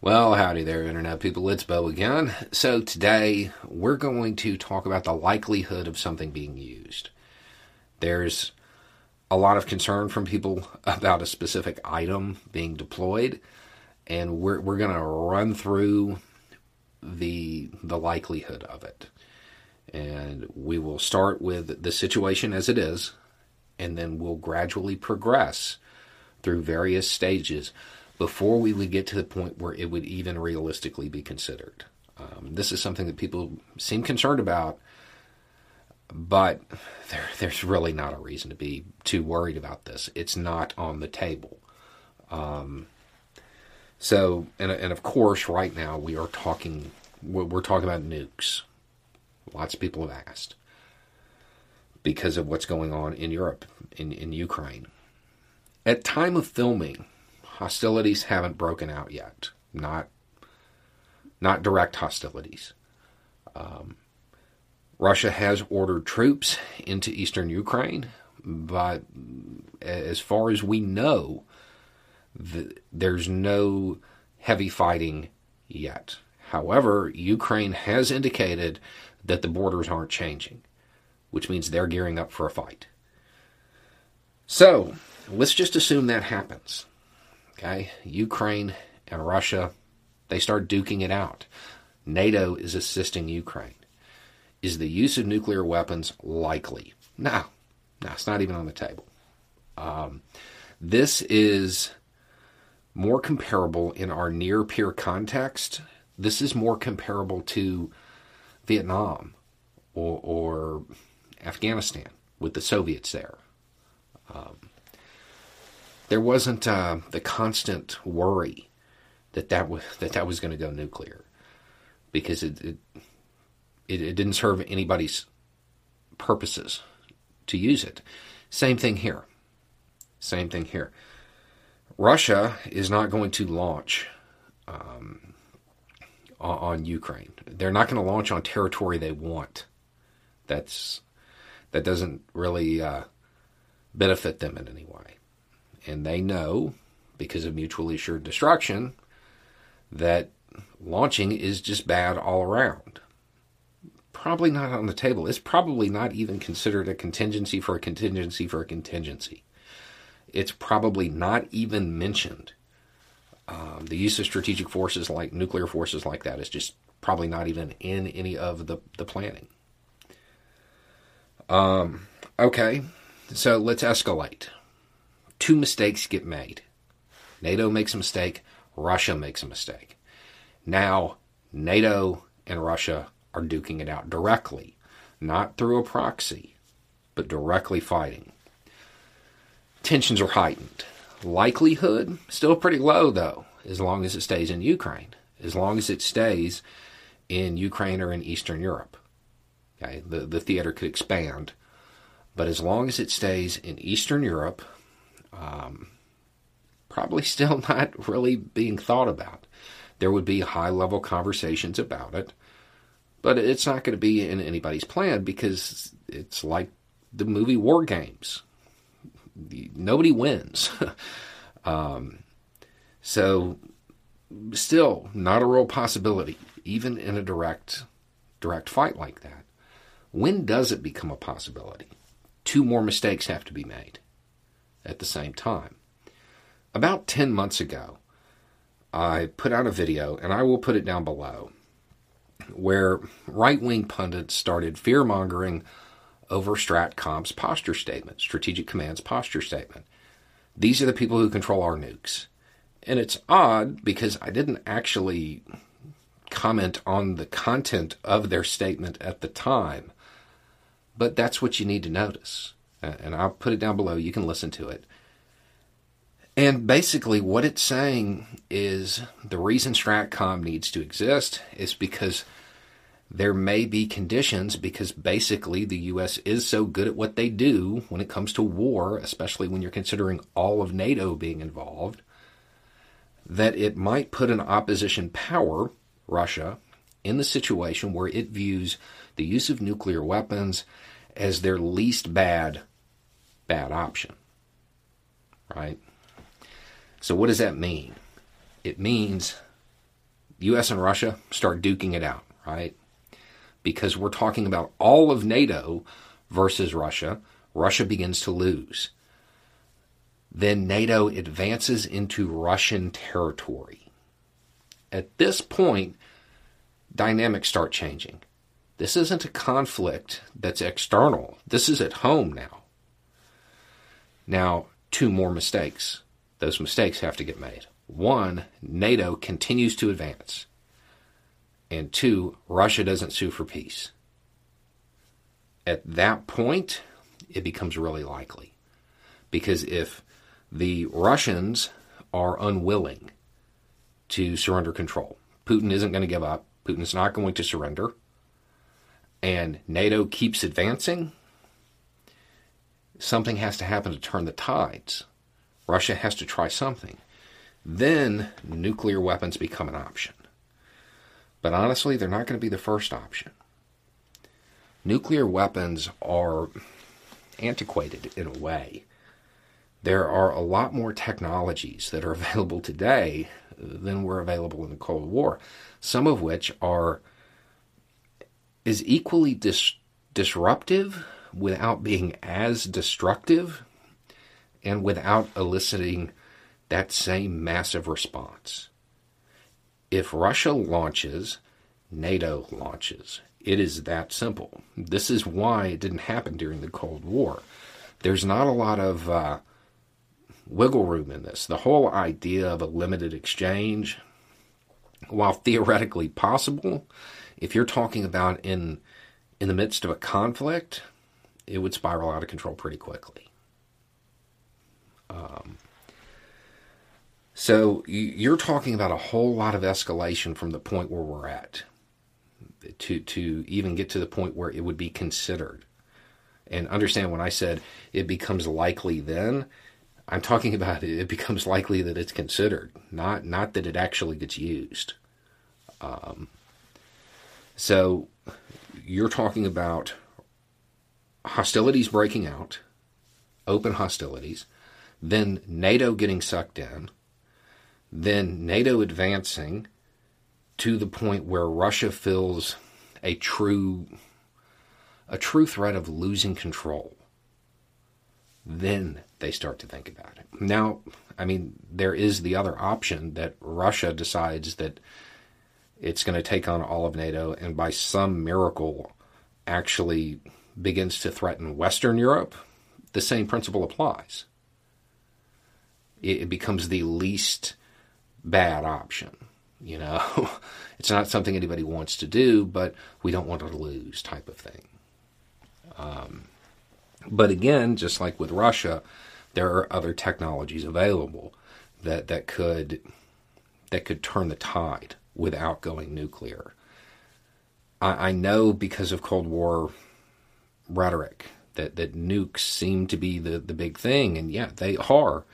Well, howdy there, Internet people. It's Beau again. So, today we're going to talk about the likelihood of something being used. There's a lot of concern from people about a specific item being deployed, and we're, we're going to run through the, the likelihood of it. And we will start with the situation as it is, and then we'll gradually progress through various stages before we would get to the point where it would even realistically be considered. Um, this is something that people seem concerned about, but there, there's really not a reason to be too worried about this. It's not on the table. Um, so, and, and of course, right now we are talking, we're, talking about nukes. Lots of people have asked because of what's going on in Europe, in, in Ukraine. At time of filming, hostilities haven't broken out yet. Not not direct hostilities. Um, Russia has ordered troops into eastern Ukraine, but as far as we know, the, there's no heavy fighting yet. However, Ukraine has indicated that the borders aren't changing, which means they're gearing up for a fight. So, let's just assume that happens. Okay, Ukraine and Russia, they start duking it out. NATO is assisting Ukraine. Is the use of nuclear weapons likely? No, no, it's not even on the table. Um, this is more comparable in our near peer context. This is more comparable to Vietnam or, or Afghanistan with the Soviets there. Um, there wasn't uh, the constant worry that that was that that was going to go nuclear because it it, it didn't serve anybody's purposes to use it. Same thing here. Same thing here. Russia is not going to launch um, on, on Ukraine. They're not going to launch on territory they want. That's that doesn't really uh, benefit them in any way and they know because of mutually assured destruction that launching is just bad all around. Probably not on the table. It's probably not even considered a contingency for a contingency for a contingency. It's probably not even mentioned. Um, the use of strategic forces like nuclear forces like that is just probably not even in any of the, the planning. Um, okay, so let's escalate two mistakes get made. NATO makes a mistake, Russia makes a mistake. Now, NATO and Russia are duking it out directly, not through a proxy, but directly fighting. Tensions are heightened. Likelihood still pretty low though, as long as it stays in Ukraine, as long as it stays in Ukraine or in Eastern Europe. Okay, the, the theater could expand, but as long as it stays in Eastern Europe, um, probably still not really being thought about. There would be high level conversations about it, but it's not going to be in anybody's plan because it's like the movie War Games. Nobody wins. um, so, still not a real possibility, even in a direct direct fight like that. When does it become a possibility? Two more mistakes have to be made at the same time. About 10 months ago, I put out a video, and I will put it down below, where right wing pundits started fear mongering over STRATCOM's posture statement, Strategic Command's posture statement. These are the people who control our nukes. And it's odd because I didn't actually comment on the content of their statement at the time, but that's what you need to notice Uh, and I'll put it down below. You can listen to it. And basically, what it's saying is the reason STRATCOM needs to exist is because there may be conditions because basically the U.S. is so good at what they do when it comes to war, especially when you're considering all of NATO being involved, that it might put an opposition power, Russia, in the situation where it views the use of nuclear weapons as their least bad bad option. Right? So what does that mean? It means US and Russia start duking it out, right? Because we're talking about all of NATO versus Russia. Russia begins to lose. Then NATO advances into Russian territory. At this point, dynamics start changing. This isn't a conflict that's external. This is at home now. Now, two more mistakes. Those mistakes have to get made. One, NATO continues to advance. And two, Russia doesn't sue for peace. At that point, it becomes really likely. Because if the Russians are unwilling to surrender control, Putin isn't going to give up, Putin's not going to surrender, and NATO keeps advancing, something has to happen to turn the tides. Russia has to try something. Then nuclear weapons become an option. But honestly, they're not going to be the first option. Nuclear weapons are antiquated in a way. There are a lot more technologies that are available today than were available in the Cold War, some of which are is equally dis- disruptive without being as destructive and without eliciting that same massive response. If Russia launches, NATO launches. It is that simple. This is why it didn't happen during the Cold War. There's not a lot of uh, wiggle room in this. The whole idea of a limited exchange, while theoretically possible, if you're talking about in in the midst of a conflict, it would spiral out of control pretty quickly. Um, so you're talking about a whole lot of escalation from the point where we're at to to even get to the point where it would be considered. And understand when I said it becomes likely then, I'm talking about it, it becomes likely that it's considered, not not that it actually gets used. Um, so you're talking about hostilities breaking out, open hostilities, then NATO getting sucked in, then NATO advancing to the point where Russia feels a true a true threat of losing control. Then they start to think about it. Now, I mean, there is the other option that Russia decides that it's going to take on all of NATO and by some miracle actually begins to threaten Western Europe, the same principle applies. It, becomes the least bad option. You know, it's not something anybody wants to do, but we don't want to lose, type of thing. Um, but again, just like with Russia, there are other technologies available that that could that could turn the tide without going nuclear. I, I know because of Cold War rhetoric that, that nukes seem to be the, the big thing, and yeah, they are.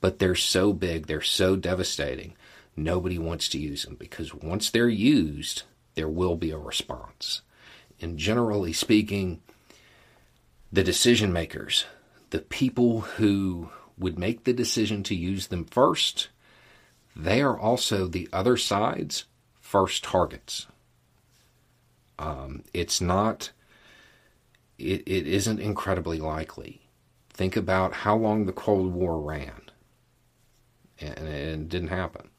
But they're so big, they're so devastating, nobody wants to use them because once they're used, there will be a response. And generally speaking, the decision makers, the people who would make the decision to use them first, they are also the other side's first targets. Um, it's not it, it isn't incredibly likely. Think about how long the Cold War ran, and, it didn't happen.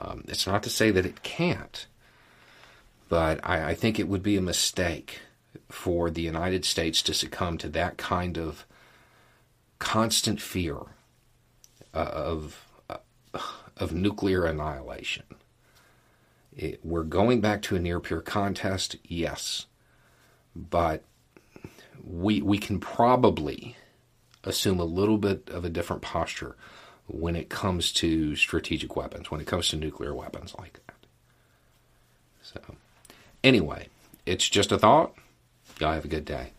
Um, it's not to say that it can't, but I, I think it would be a mistake for the United States to succumb to that kind of constant fear uh, of uh, of nuclear annihilation. It, we're going back to a near peer contest, yes, but we we can probably assume a little bit of a different posture when it comes to strategic weapons, when it comes to nuclear weapons like that. So, anyway, it's just a thought. Y'all have a good day.